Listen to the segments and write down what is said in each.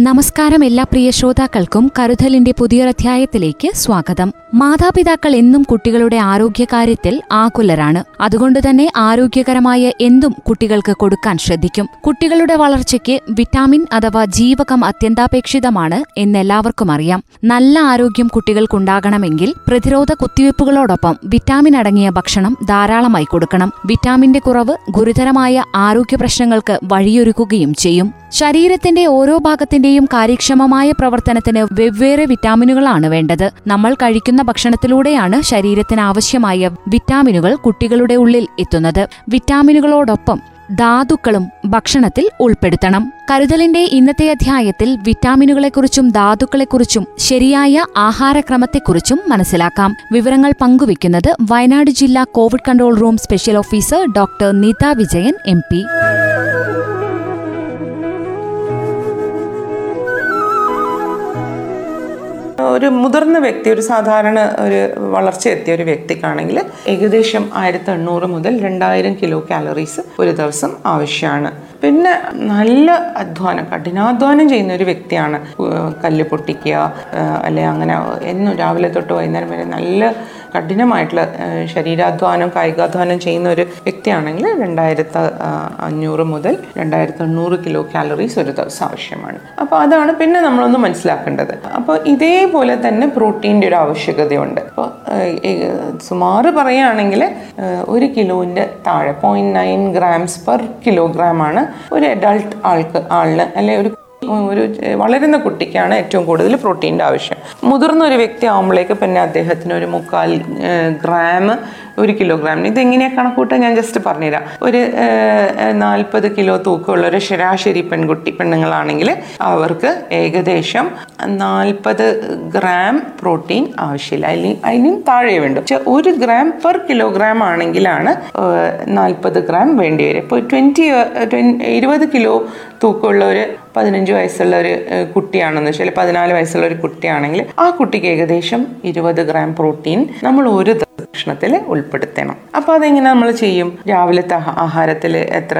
നമസ്കാരം എല്ലാ പ്രിയ ശ്രോതാക്കൾക്കും കരുതലിന്റെ പുതിയൊരധ്യായത്തിലേക്ക് സ്വാഗതം. മാതാപിതാക്കൾ എന്നും കുട്ടികളുടെ ആരോഗ്യകാര്യത്തിൽ ആകുലരാണ്. അതുകൊണ്ടുതന്നെ ആരോഗ്യകരമായ എന്തും കുട്ടികൾക്ക് കൊടുക്കാൻ ശ്രദ്ധിക്കും. കുട്ടികളുടെ വളർച്ചയ്ക്ക് വിറ്റാമിൻ അഥവാ ജീവകം അത്യന്താപേക്ഷിതമാണ് എന്നെല്ലാവർക്കും അറിയാം. നല്ല ആരോഗ്യം കുട്ടികൾക്കുണ്ടാകണമെങ്കിൽ പ്രതിരോധ കുത്തിവയ്പ്പുകളോടൊപ്പം വിറ്റാമിൻ അടങ്ങിയ ഭക്ഷണം ധാരാളമായി കൊടുക്കണം. വിറ്റാമിന്റെ കുറവ് ഗുരുതരമായ ആരോഗ്യ പ്രശ്നങ്ങൾക്ക് വഴിയൊരുക്കുകയും ചെയ്യും. ശരീരത്തിന്റെ ഓരോ ഭാഗത്തിന്റെയും കാര്യക്ഷമമായ പ്രവർത്തനത്തിന് വെവ്വേറെ വിറ്റാമിനുകളാണ് വേണ്ടത്. നമ്മൾ കഴിക്കുന്ന ഭക്ഷണത്തിലൂടെയാണ് ശരീരത്തിന് ആവശ്യമായ വിറ്റാമിനുകൾ കുട്ടികളുടെ ഉള്ളിൽ എത്തുന്നത്. വിറ്റാമിനുകളോടൊപ്പം ധാതുക്കളും ഭക്ഷണത്തിൽ ഉൾപ്പെടുത്തണം. കരുതലിന്റെ ഇന്നത്തെ അധ്യായത്തിൽ വിറ്റാമിനുകളെക്കുറിച്ചും ധാതുക്കളെക്കുറിച്ചും ശരിയായ ആഹാരക്രമത്തെക്കുറിച്ചും മനസ്സിലാക്കാം. വിവരങ്ങൾ പങ്കുവയ്ക്കുന്നത് വയനാട് ജില്ലാ COVID control room special officer doctor Neetha Vijayan M ഒരു മുതിർന്ന വ്യക്തി ഒരു സാധാരണ ഒരു വളർച്ച എത്തിയ ഒരു വ്യക്തിക്കാണെങ്കിൽ ഏകദേശം ആയിരത്തി എണ്ണൂറ് മുതൽ രണ്ടായിരം കിലോ കാലറീസ് ഒരു ദിവസം ആവശ്യമാണ്. പിന്നെ നല്ല അധ്വാനം കഠിനാധ്വാനം ചെയ്യുന്ന ഒരു വ്യക്തിയാണ്. കല്ല് പൊട്ടിക്കുക അല്ലെ അങ്ങനെ എന്നും രാവിലെ തൊട്ട് വൈകുന്നേരം വരെ നല്ല കഠിനമായിട്ടുള്ള ശരീരാധ്വാനം കായികാധ്വാനം ചെയ്യുന്ന ഒരു വ്യക്തിയാണെങ്കിൽ രണ്ടായിരത്തി അഞ്ഞൂറ് മുതൽ രണ്ടായിരത്തി എണ്ണൂറ് കിലോ കാലറീസ് ഒരു ദിവസം ആവശ്യമാണ്. അപ്പോൾ അതാണ് പിന്നെ നമ്മളൊന്ന് മനസ്സിലാക്കേണ്ടത്. അപ്പോൾ ഇതേപോലെ തന്നെ പ്രോട്ടീന്റെ ഒരു ആവശ്യകതയുണ്ട്. അപ്പോൾ സുമാറ് പറയുകയാണെങ്കിൽ ഒരു കിലോന്റെ താഴെ point nine grams per kilogram ആണ് ഒരു അഡൾട്ട് ആൾക്ക് ആളിന് അല്ലെ ഒരു ഒരു വളരുന്ന കുട്ടിക്കാണ് ഏറ്റവും കൂടുതൽ പ്രോട്ടീന്റെ ആവശ്യം. മുതിർന്ന ഒരു വ്യക്തി ആകുമ്പോഴേക്ക് പിന്നെ അദ്ദേഹത്തിന് ഒരു മുക്കാൽ ഗ്രാം ഒരു കിലോഗ്രാമിന്. ഇതെങ്ങനെയാണ് കണക്കൂട്ടാൻ ഞാൻ ജസ്റ്റ് പറഞ്ഞുതരാം. ഒരു നാൽപ്പത് കിലോ തൂക്കമുള്ള ഒരു ശരാശരി പെൺകുട്ടി പെണ്ണുങ്ങളാണെങ്കിൽ അവർക്ക് ഏകദേശം നാൽപ്പത് ഗ്രാം പ്രോട്ടീൻ ആവശ്യമില്ല. അല്ലെങ്കിൽ അതിനും താഴെ വേണ്ടു. ഒരു ഗ്രാം പെർ കിലോഗ്രാം ആണെങ്കിലാണ് നാൽപ്പത് ഗ്രാം വേണ്ടി വരും ഇപ്പോൾ ട്വന്റി ഇരുപത് കിലോ തൂക്കമുള്ള ഒരു പതിനഞ്ച് വയസ്സുള്ള ഒരു കുട്ടിയാണെന്ന് വെച്ചാൽ പതിനാല് വയസ്സുള്ള ഒരു കുട്ടിയാണെങ്കിൽ ആ കുട്ടിക്ക് ഏകദേശം ഇരുപത് ഗ്രാം പ്രോട്ടീൻ നമ്മൾ ഒരു ഭക്ഷണത്തിൽ ഉൾപ്പെടുത്തണം. അപ്പോൾ അതെങ്ങനെ നമ്മൾ ചെയ്യും? രാവിലത്തെ ആഹാരത്തിൽ എത്ര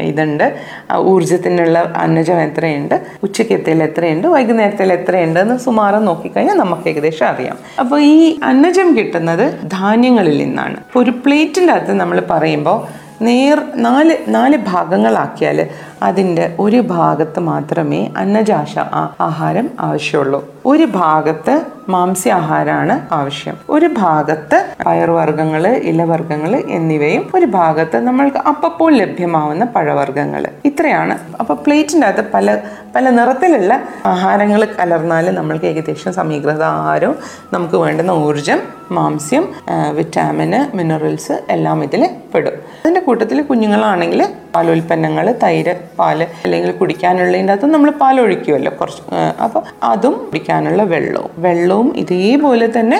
ഇതുണ്ട്? ഊർജത്തിനുള്ള അന്നജം എത്രയുണ്ട്? ഉച്ചക്കത്തിൽ എത്രയുണ്ട്? വൈകുന്നേരത്തിൽ എത്രയുണ്ട്? എന്ന് സുമാറം നോക്കിക്കഴിഞ്ഞാൽ നമുക്ക് ഏകദേശം അറിയാം. അപ്പോൾ ഈ അന്നജം കിട്ടുന്നത് ധാന്യങ്ങളിൽ നിന്നാണ്. ഒരു പ്ലേറ്റിന്റെ അകത്ത് നമ്മൾ പറയുമ്പോൾ നേർ നാല് നാല് ഭാഗങ്ങളാക്കിയാൽ അതിന്റെ ഒരു ഭാഗത്ത് മാത്രമേ അന്നജാശ ആഹാരം ആവശ്യമുള്ളൂ. ഒരു ഭാഗത്ത് മാംസ്യാഹാരമാണ് ആവശ്യം. ഒരു ഭാഗത്ത് പയറുവർഗങ്ങൾ ഇലവർഗങ്ങൾ എന്നിവയും ഒരു ഭാഗത്ത് നമ്മൾക്ക് അപ്പപ്പോൾ ലഭ്യമാവുന്ന പഴവർഗങ്ങൾ ഇത്രയാണ്. അപ്പോൾ പ്ലേറ്റിന്റെ അകത്ത് പല പല നിറത്തിലുള്ള ആഹാരങ്ങൾ കലർന്നാൽ നമ്മൾക്ക് ഏകദേശം സമീകൃത ആഹാരവും നമുക്ക് വേണ്ടുന്ന ഊർജം മാംസ്യം വിറ്റാമിന് മിനറൽസ് എല്ലാം ഇതിൽ പെടും. അതിന്റെ കൂട്ടത്തിൽ കുഞ്ഞുങ്ങളാണെങ്കിൽ പാലുൽപ്പന്നങ്ങൾ തൈര് പാൽ അല്ലെങ്കിൽ കുടിക്കാനുള്ളതിന്റെ അകത്ത് നമ്മൾ പാൽ ഒഴിക്കുമല്ലോ കുറച്ച് അപ്പോൾ അതും കുടിക്കാനുള്ള വെള്ളവും. വെള്ളവും ഇതേപോലെ തന്നെ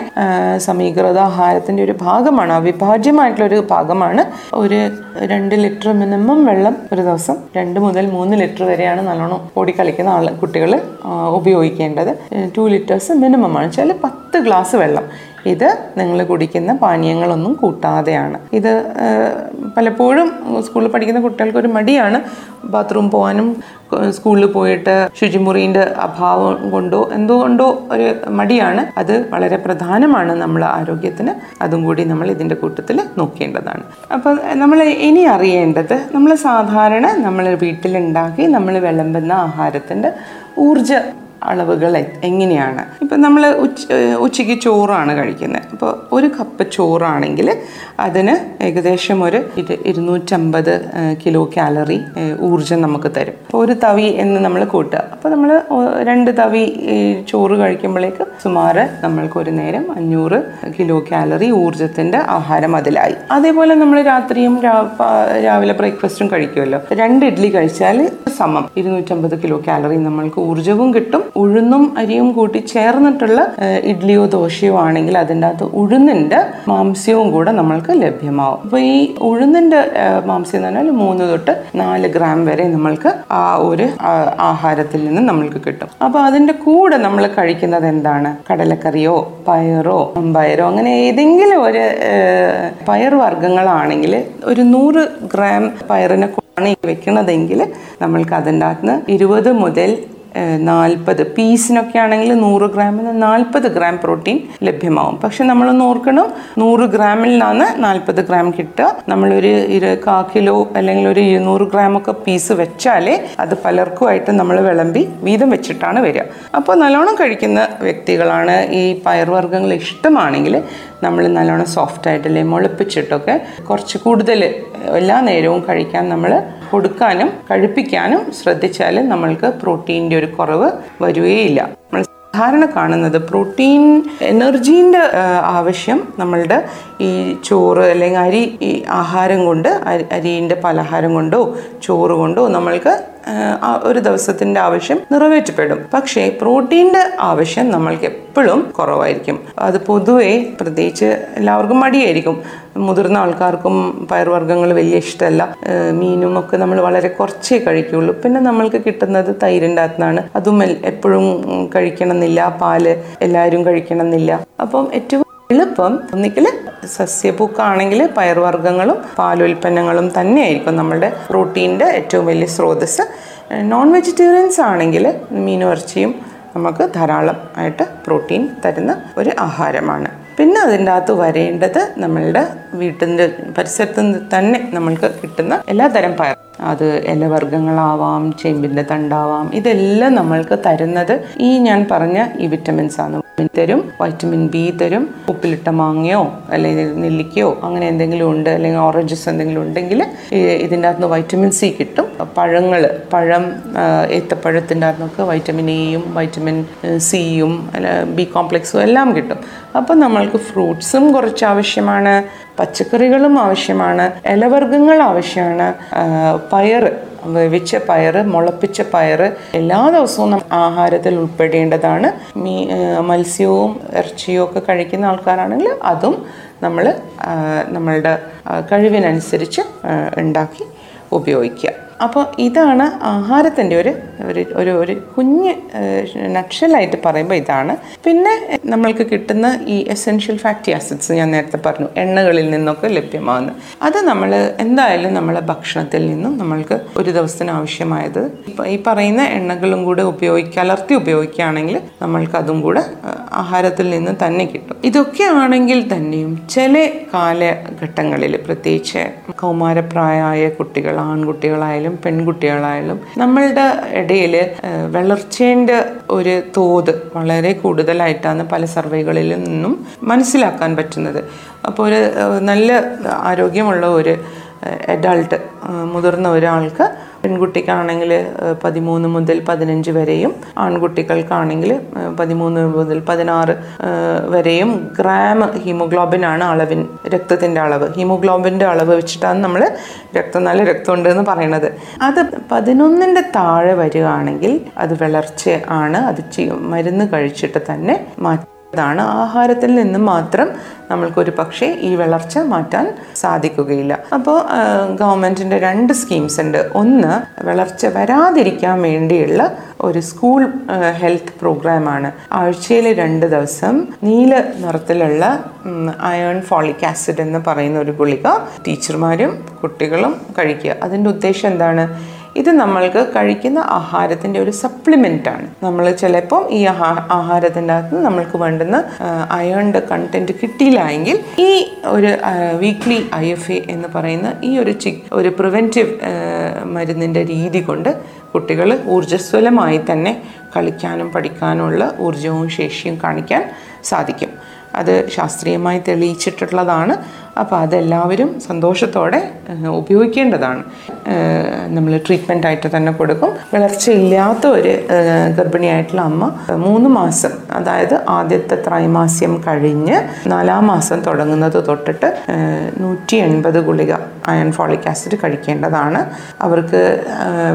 സമീകൃത ആഹാരത്തിന്റെ ഒരു ഭാഗമാണ് അവിഭാജ്യമായിട്ടുള്ള ഒരു ഭാഗമാണ്. ഒരു രണ്ട് ലിറ്റർ മിനിമം വെള്ളം ഒരു ദിവസം രണ്ട് മുതൽ മൂന്ന് ലിറ്റർ വരെയാണ് നല്ലോണം ഓടിക്കളിക്കുന്ന ആൾ കുട്ടികൾ ഉപയോഗിക്കേണ്ടത്. ടു ലിറ്റേഴ്സ് മിനിമമാണ് ചില പത്ത് ഗ്ലാസ് വെള്ളം. ഇത് നിങ്ങൾ കുടിക്കുന്ന പാനീയങ്ങളൊന്നും കൂട്ടാതെയാണ്. ഇത് പലപ്പോഴും സ്കൂളിൽ പഠിക്കുന്ന കുട്ടികൾക്ക് ഒരു മടിയാണ്. ബാത്റൂം പോകാനും സ്കൂളിൽ പോയിട്ട് ശുചിമുറിന്റെ അഭാവം കൊണ്ടോ എന്തുകൊണ്ടോ ഒരു മടിയാണ്. അത് വളരെ പ്രധാനമാണ് നമ്മളെ ആരോഗ്യത്തിന്. അതും കൂടി നമ്മൾ ഇതിന്റെ കൂട്ടത്തിൽ നോക്കേണ്ടതാണ്. അപ്പോൾ നമ്മൾ ഇനി അറിയേണ്ടത് നമ്മൾ സാധാരണ നമ്മൾ വീട്ടിലുണ്ടാക്കി നമ്മൾ വിളമ്പുന്ന ആഹാരത്തിന്റെ ഊർജ അളവുകൾ എങ്ങനെയാണ്? ഇപ്പം നമ്മൾ ഉച്ച ഉച്ചയ്ക്ക് ചോറാണ് കഴിക്കുന്നത് അപ്പോൾ ഒരു കപ്പ് ചോറാണെങ്കിൽ അതിന് ഏകദേശം ഒരു ഇരു ഇരുന്നൂറ്റമ്പത് കിലോ കാലറി ഊർജം നമുക്ക് തരും. ഒരു തവി എന്ന് നമ്മൾ കൂട്ടുക. അപ്പോൾ നമ്മൾ രണ്ട് തവി ചോറ് കഴിക്കുമ്പോഴേക്ക് സുമാറ് നമ്മൾക്ക് ഒരു നേരം അഞ്ഞൂറ് കിലോ കാലറി ഊർജത്തിന്റെ ആഹാരം അതിലായി. അതേപോലെ നമ്മൾ രാത്രിയും രാവിലെ ബ്രേക്ക്ഫാസ്റ്റും കഴിക്കുമല്ലോ രണ്ട് ഇഡ്ഡലി കഴിച്ചാൽ സമം. ഇരുന്നൂറ്റമ്പത് കിലോ കാലറി നമ്മൾക്ക് ഊർജവും കിട്ടും. ഉഴുന്നും അരിയും കൂട്ടി ചേർന്നിട്ടുള്ള ഇഡ്ഡലിയോ ദോശയോ ആണെങ്കിൽ അതിന്റെ അകത്ത് ഉഴുന്നിന്റെ മാംസ്യവും കൂടെ നമ്മൾക്ക് ലഭ്യമാവും. അപ്പോൾ ഈ ഉഴുന്നിന്റെ മാംസ്യം എന്ന് പറഞ്ഞാൽ മൂന്ന് തൊട്ട് നാല് ഗ്രാം വരെ നമ്മൾക്ക് ആ ഒരു ആഹാരത്തിൽ നിന്ന് നമ്മൾക്ക് കിട്ടും. അപ്പോൾ അതിന്റെ കൂടെ നമ്മൾ കഴിക്കുന്നത് എന്താണ്? കടലക്കറിയോ പയറോ പയറോ അങ്ങനെ ഏതെങ്കിലും ഒരു പയർ വർഗങ്ങളാണെങ്കിൽ ഒരു നൂറ് ഗ്രാം പയറിനെ ഈ വെക്കണതെങ്കിൽ നമ്മൾക്ക് അതിന്റെ അകത്ത് ഇരുപത് മുതൽ നാൽപ്പത്. പീസിനൊക്കെ ആണെങ്കിൽ നൂറ് നിന്ന് നാൽപ്പത് ഗ്രാം പ്രോട്ടീൻ ലഭ്യമാവും. പക്ഷെ നമ്മളൊന്ന് ഓർക്കണം നൂറ് ഗ്രാമിൽ നിന്നാണ് നാൽപ്പത് ഗ്രാം കിട്ടുക. നമ്മളൊരു ഇരു കാ കിലോ അല്ലെങ്കിൽ ഒരു ഇരുന്നൂറ് ഗ്രാം ഒക്കെ പീസ് വെച്ചാലേ അത് പലർക്കുമായിട്ട് നമ്മൾ വിളമ്പി വീതം വെച്ചിട്ടാണ് വരിക. അപ്പോൾ നല്ലോണം കഴിക്കുന്ന വ്യക്തികളാണ് ഈ പയർവർഗങ്ങൾ ഇഷ്ടമാണെങ്കിൽ നമ്മൾ നല്ലോണം സോഫ്റ്റ് ആയിട്ടല്ലേ മുളപ്പിച്ചിട്ടൊക്കെ കുറച്ച് കൂടുതൽ എല്ലാ നേരവും കഴിക്കാൻ നമ്മൾ കൊടുക്കാനും കഴിപ്പിക്കാനും ശ്രദ്ധിച്ചാൽ നമ്മൾക്ക് പ്രോട്ടീന്റെ ഒരു കുറവ് വരികയില്ല. നമ്മൾ സാധാരണ കാണുന്നത് പ്രോട്ടീൻ എനർജീന്റെ ആവശ്യം നമ്മളുടെ ഈ ചോറ് അല്ലെങ്കിൽ അരി ഈ ആഹാരം കൊണ്ട് അരി അരിന്റെ പലഹാരം കൊണ്ടോ ചോറ് കൊണ്ടോ നമ്മൾക്ക് ഒരു ദിവസത്തിന്റെ ആവശ്യം നിറവേറ്റപ്പെടും. പക്ഷേ പ്രോട്ടീന്റെ ആവശ്യം നമ്മൾക്ക് എപ്പോഴും കുറവായിരിക്കും. അത് പൊതുവെ പ്രത്യേകിച്ച് എല്ലാവർക്കും മടിയായിരിക്കും. മുതിർന്ന ആൾക്കാർക്കും പയർവർഗങ്ങൾ വലിയ ഇഷ്ടമല്ല. മീനും ഒക്കെ നമ്മൾ വളരെ കുറച്ചേ കഴിക്കുള്ളൂ. പിന്നെ നമ്മൾക്ക് കിട്ടുന്നത് തൈരിന്റെ അകത്തുനിന്നാണ് അതും എപ്പോഴും കഴിക്കണമെന്നില്ല. പാൽ എല്ലാവരും കഴിക്കണമെന്നില്ല. അപ്പം ഏറ്റവും എളുപ്പം. ഒന്നിക്കൽ സസ്യപൂക്കാണെങ്കിൽ പയർവർഗങ്ങളും പാലുൽപ്പന്നങ്ങളും തന്നെയായിരിക്കും നമ്മളുടെ പ്രോട്ടീന്റെ ഏറ്റവും വലിയ സ്രോതസ് നോൺ വെജിറ്റേറിയൻസ് ആണെങ്കിൽ മീനുവർച്ചയും നമുക്ക് ധാരാളം ആയിട്ട് പ്രോട്ടീൻ തരുന്ന ഒരു ആഹാരമാണ്. പിന്നെ അതിന്റെ അകത്ത് വരേണ്ടത് നമ്മളുടെ വീട്ടിന്റെ പരിസരത്ത് തന്നെ നമ്മൾക്ക് കിട്ടുന്ന എല്ലാതരം പയർ. അത് ഇലവർഗങ്ങളാവാം ചേമ്പിന്റെ തണ്ടാവാം ഇതെല്ലാം നമ്മൾക്ക് തരുന്നത് ഈ ഞാൻ പറഞ്ഞ ഈ വിറ്റമിൻസ് ആണ്. തരും വൈറ്റമിൻ ബി തരും ഉപ്പിലിട്ട മാങ്ങയോ അല്ലെങ്കിൽ നെല്ലിക്കയോ അങ്ങനെ എന്തെങ്കിലും ഉണ്ട് അല്ലെങ്കിൽ ഓറഞ്ചസ് എന്തെങ്കിലും ഉണ്ടെങ്കിൽ ഇതിന്റെ അകത്ത് വൈറ്റമിൻ സി കിട്ടും. പഴങ്ങൾ പഴം ഏത്തപ്പഴത്തിന്റെ അകത്തുനിന്നൊക്കെ വൈറ്റമിൻ എയും വൈറ്റമിൻ സിയും ബി കോംപ്ലക്സും എല്ലാം കിട്ടും. അപ്പം നമ്മൾക്ക് ഫ്രൂട്ട്സും കുറച്ച് ആവശ്യമാണ് പച്ചക്കറികളും ആവശ്യമാണ് ഇലവർഗങ്ങൾ ആവശ്യമാണ് ആ, പയറ്. വേവിച്ച പയർ മുളപ്പിച്ച പയർ എല്ലാ ദിവസവും ആഹാരത്തിൽ ഉൾപ്പെടേണ്ടതാണ്. മീ മത്സ്യവും ഇറച്ചിയും ഒക്കെ കഴിക്കുന്ന ആൾക്കാരാണെങ്കിൽ അതും നമ്മൾ നമ്മളുടെ കഴിവിനനുസരിച്ച് ഉണ്ടാക്കി ഉപയോഗിക്കുക. അപ്പോൾ ഇതാണ് ആഹാരത്തിന്റെ ഒരു ഒരു ഒരു കുഞ്ഞ് നക്ഷലായിട്ട് പറയുമ്പോൾ ഇതാണ്. പിന്നെ നമ്മൾക്ക് കിട്ടുന്ന ഈ എസെൻഷ്യൽ ഫാറ്റി ആസിഡ്സ് ഞാൻ നേരത്തെ പറഞ്ഞു എണ്ണകളിൽ നിന്നൊക്കെ ലഭ്യമാകുന്നു അത് നമ്മൾ എന്തായാലും നമ്മളെ ഭക്ഷണത്തിൽ നിന്നും നമ്മൾക്ക് ഒരു ദിവസത്തിന് ആവശ്യമായത്. ഈ പറയുന്ന എണ്ണകളും കൂടെ ഉപയോഗിക്കുക കലർത്തി ഉപയോഗിക്കുകയാണെങ്കിൽ നമ്മൾക്ക് അതും കൂടെ ആഹാരത്തിൽ നിന്ന് തന്നെ കിട്ടും. ഇതൊക്കെ ആണെങ്കിൽ തന്നെയും ചില കാലഘട്ടങ്ങളിൽ പ്രത്യേകിച്ച് കൗമാരപ്രായമായ കുട്ടികൾ ആൺകുട്ടികളായാലും പെൺകുട്ടികളായാലും നമ്മളുടെ ഇടയിൽ വളർച്ചേന്റെ ഒരു തോത് വളരെ കൂടുതലായിട്ടാണ് പല സർവേകളിൽ നിന്നും മനസ്സിലാക്കാൻ പറ്റുന്നത്. അപ്പോൾ ഒരു നല്ല ആരോഗ്യമുള്ള ഒരു അഡൾട്ട് മുതിർന്ന ഒരാൾക്ക് പെൺകുട്ടിക്കാണെങ്കിൽ പതിമൂന്ന് മുതൽ പതിനഞ്ച് വരെയും ആൺകുട്ടികൾക്കാണെങ്കിൽ പതിമൂന്ന് മുതൽ പതിനാറ് വരെയും ഗ്രാം ഹീമോഗ്ലോബിൻ ആണ് അളവിൻ രക്തത്തിന്റെ അളവ്. ഹീമോഗ്ലോബിന്റെ അളവ് വെച്ചിട്ടാണ് നമ്മൾ രക്തം നല്ല രക്തമുണ്ട് എന്ന് പറയുന്നത് അത് പതിനൊന്നിന്റെ താഴെ വരികയാണെങ്കിൽ അത് വളർച്ച ആണ്. അത് മരുന്ന് കഴിച്ചിട്ട് തന്നെ മാറ്റി താണ് ആഹാരത്തിൽ നിന്ന് മാത്രം നമ്മൾക്കൊരു പക്ഷേ ഈ വളർച്ച മാറ്റാൻ സാധിക്കുകയില്ല. അപ്പോൾ ഗവൺമെന്റിന്റെ രണ്ട് സ്കീംസ് ഉണ്ട്. ഒന്ന് വളർച്ച വരാതിരിക്കാൻ വേണ്ടിയുള്ള ഒരു സ്കൂൾ ഹെൽത്ത് പ്രോഗ്രാമാണ്. ആഴ്ചയിൽ രണ്ട് ദിവസം നീല നിറത്തിലുള്ള അയൺ ഫോളിക് ആസിഡ് എന്ന് പറയുന്ന ഒരു ഗുളിക ടീച്ചർമാരും കുട്ടികളും കഴിക്കുക. അതിന്റെ ഉദ്ദേശം എന്താണ്? ഇത് നമ്മൾക്ക് കഴിക്കുന്ന ആഹാരത്തിന്റെ ഒരു സപ്ലിമെന്റ് ആണ്. നമ്മൾ ചിലപ്പോൾ ഈ ആഹാ ആഹാരത്തിന്റെ അകത്ത് നമ്മൾക്ക് വേണ്ടുന്ന അയേണിന്റെ കണ്ടന്റ് കിട്ടിയില്ല എങ്കിൽ ഈ ഒരു വീക്ക്ലി ഐ എഫ് എ എന്ന് പറയുന്ന ഈ ഒരു ചി ഒരു പ്രിവെന്റീവ് മരുന്നിന്റെ രീതി കൊണ്ട് കുട്ടികൾ ഊർജസ്വലമായി തന്നെ കളിക്കാനും പഠിക്കാനുമുള്ള ഊർജവും ശേഷിയും കാണിക്കാൻ സാധിക്കും. അത് ശാസ്ത്രീയമായി തെളിയിച്ചിട്ടുള്ളതാണ്. അപ്പോൾ അതെല്ലാവരും സന്തോഷത്തോടെ ഉപയോഗിക്കേണ്ടതാണ്. നമ്മൾ ട്രീറ്റ്മെന്റ് ആയിട്ട് തന്നെ കൊടുക്കും. വളർച്ചയില്ലാത്ത ഒരു ഗർഭിണിയായിട്ടുള്ള അമ്മ മൂന്ന് മാസം അതായത് ആദ്യത്തെ ത്രൈമാസ്യം കഴിഞ്ഞ് നാലാം മാസം തുടങ്ങുന്നത് തൊട്ടിട്ട് നൂറ്റി എൺപത് ഗുളിക അയൺ ഫോളിക് ആസിഡ് കഴിക്കേണ്ടതാണ്. അവർക്ക്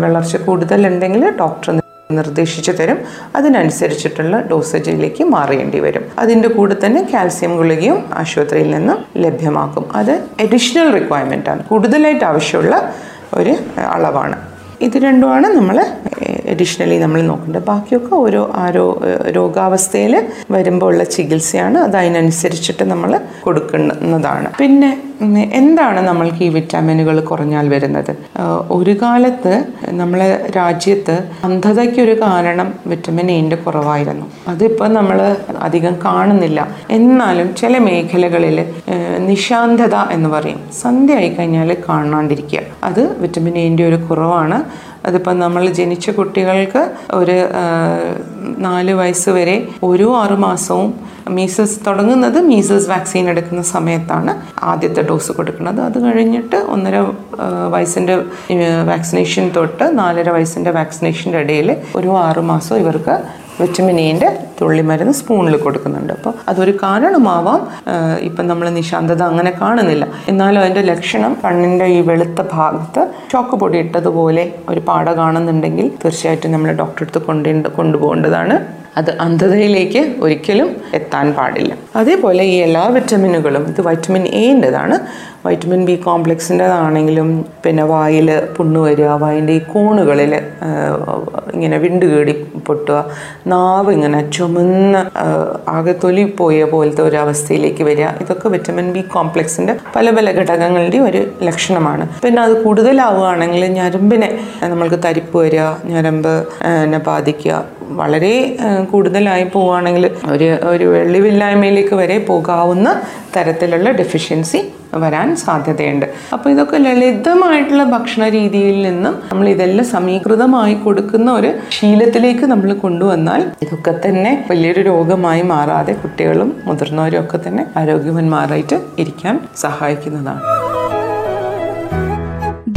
വളർച്ച കൂടുതലുണ്ടെങ്കിൽ ഡോക്ടർ നിർദ്ദേശിച്ചു തരും. അതിനനുസരിച്ചിട്ടുള്ള ഡോസേജിലേക്ക് മാറേണ്ടി വരും. അതിന്റെ കൂടെ തന്നെ കാൽസ്യം ഗുളികയും ആശുപത്രിയിൽ നിന്നും ലഭ്യമാക്കും. അത് അഡീഷണൽ റിക്വയർമെന്റ് ആണ്. കൂടുതലായിട്ട് ആവശ്യമുള്ള ഒരു അളവാണ്. ഇത് രണ്ടുമാണ് നമ്മൾ അഡീഷണലി നമ്മൾ നോക്കേണ്ടത്. ബാക്കിയൊക്കെ ഓരോ ആരോ രോഗാവസ്ഥയിൽ വരുമ്പോൾ ഉള്ള ചികിത്സയാണ്. അത് അതിനനുസരിച്ചിട്ട് നമ്മൾ കൊടുക്കുന്നതാണ്. പിന്നെ എന്താണ് നമ്മൾക്ക് ഈ വിറ്റാമിനുകൾ കുറഞ്ഞാൽ വരുന്നത്? ഒരു കാലത്ത് നമ്മളെ രാജ്യത്ത് അന്ധതയ്ക്കൊരു കാരണം വിറ്റമിൻ എന്റെ കുറവായിരുന്നു. അതിപ്പോൾ നമ്മൾ അധികം കാണുന്നില്ല. എന്നാലും ചില മേഖലകളിൽ നിശാന്തത എന്ന് പറയും. സന്ധ്യ ആയി കഴിഞ്ഞാൽ കാണാണ്ടിരിക്കുക. അത് വിറ്റമിൻ എന്റെ ഒരു കുറവാണ്. അതിപ്പോൾ നമ്മൾ ജനിച്ച കുട്ടികൾക്ക് ഒരു നാല് വയസ്സ് വരെ ഓരോ ആറു മാസവും മീസസ് തുടങ്ങുന്നത് മീസസ് വാക്സിൻ എടുക്കുന്ന സമയത്താണ് ആദ്യത്തെ ഡോസ് കൊടുക്കുന്നത്. അത് കഴിഞ്ഞിട്ട് ഒന്നര വയസ്സിന്റെ വാക്സിനേഷൻ തൊട്ട് നാലര വയസ്സിന്റെ വാക്സിനേഷന്റെ ഇടയിൽ ഒരു ആറു മാസം ഇവർക്ക് വിറ്റമിൻ എന്റെ തുള്ളിമരുന്ന് സ്പൂണിൽ കൊടുക്കുന്നുണ്ട്. അപ്പോൾ അതൊരു കാരണമാവാം. ഇപ്പം നമ്മൾ നിശാന്തത അങ്ങനെ കാണുന്നില്ല. എന്നാലും അതിന്റെ ലക്ഷണം കണ്ണിന്റെ ഈ വെളുത്ത ഭാഗത്ത് ചോക്ക് പൊടി ഇട്ടതുപോലെ ഒരു പാട കാണുന്നുണ്ടെങ്കിൽ തീർച്ചയായിട്ടും നമ്മൾ ഡോക്ടറെ അടുത്ത് കൊണ്ടേ കൊണ്ടുപോകേണ്ടതാണ്. അത് അന്ധതയിലേക്ക് ഒരിക്കലും എത്താൻ പാടില്ല. അതേപോലെ ഈ എല്ലാ വിറ്റമിനുകളും ഇത് വൈറ്റമിൻ എന്റെതാണ് വൈറ്റമിൻ ബി കോംപ്ലക്സിന്റെതാണെങ്കിലും പിന്നെ വായിൽ പുണ്ണ് വരിക വായിന്റെ ഈ കോണുകളിൽ ഇങ്ങനെ വിണ്ട് കീടി പൊട്ടുക നാവ് ഇങ്ങനെ ചുമന്ന് ആകെ തൊലി പോയ പോലത്തെ ഒരു അവസ്ഥയിലേക്ക് വരിക ഇതൊക്കെ വിറ്റമിൻ ബി കോംപ്ലക്സിന്റെ പല പല ഘടകങ്ങളുടെയും ഒരു ലക്ഷണമാണ്. പിന്നെ അത് കൂടുതലാവുകയാണെങ്കിൽ ഞരമ്പിനെ നമ്മൾക്ക് തരിപ്പ് വരിക ഞരമ്പ് ബാധിക്കുക വളരെ കൂടുതലായി പോവുകയാണെങ്കിൽ ഒരു ഒരു വെള്ളിവില്ലായ്മയിലേക്ക് വരെ പോകാവുന്ന തരത്തിലുള്ള ഡെഫിഷ്യൻസി വരാൻ സാധ്യതയുണ്ട്. അപ്പോൾ ഇതൊക്കെ ലളിതമായിട്ടുള്ള ഭക്ഷണ രീതിയിൽ നിന്നും നമ്മൾ ഇതെല്ലാം സമീകൃതമായി കൊടുക്കുന്ന ഒരു ശീലത്തിലേക്ക് നമ്മൾ കൊണ്ടുവന്നാൽ ഇതൊക്കെ തന്നെ വലിയൊരു രോഗമായി മാറാതെ കുട്ടികളും മുതിർന്നവരും ഒക്കെ തന്നെ ആരോഗ്യവാന്മാരായിട്ട് ഇരിക്കാൻ സഹായിക്കുന്നതാണ്.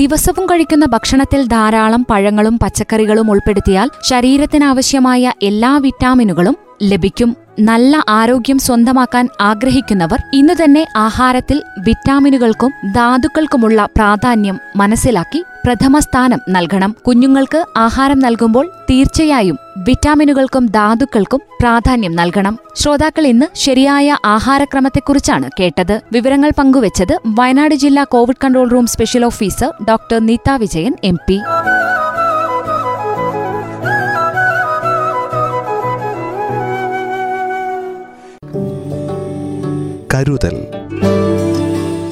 ദിവസവും കഴിക്കുന്ന ഭക്ഷണത്തിൽ ധാരാളം പഴങ്ങളും പച്ചക്കറികളും ഉൾപ്പെടുത്തിയാൽ ശരീരത്തിനാവശ്യമായ എല്ലാ വിറ്റാമിനുകളും ലഭിക്കും. നല്ല ആരോഗ്യം സ്വന്തമാക്കാൻ ആഗ്രഹിക്കുന്നവർ ഇന്നു തന്നെ ആഹാരത്തിൽ വിറ്റാമിനുകൾക്കും ധാതുക്കൾക്കുമുള്ള പ്രാധാന്യം മനസ്സിലാക്കി പ്രഥമ സ്ഥാനം നൽകണം. കുഞ്ഞുങ്ങൾക്ക് ആഹാരം നൽകുമ്പോൾ തീർച്ചയായും വിറ്റാമിനുകൾക്കും ധാതുക്കൾക്കും പ്രാധാന്യം നൽകണം. ശ്രോതാക്കൾ ഇന്ന് ശരിയായ ആഹാരക്രമത്തെക്കുറിച്ചാണ് കേട്ടത്. വിവരങ്ങൾ പങ്കുവച്ചത് വയനാട് ജില്ലാ COVID control room special officer doctor Neetha Vijayan M P. കരുതൽ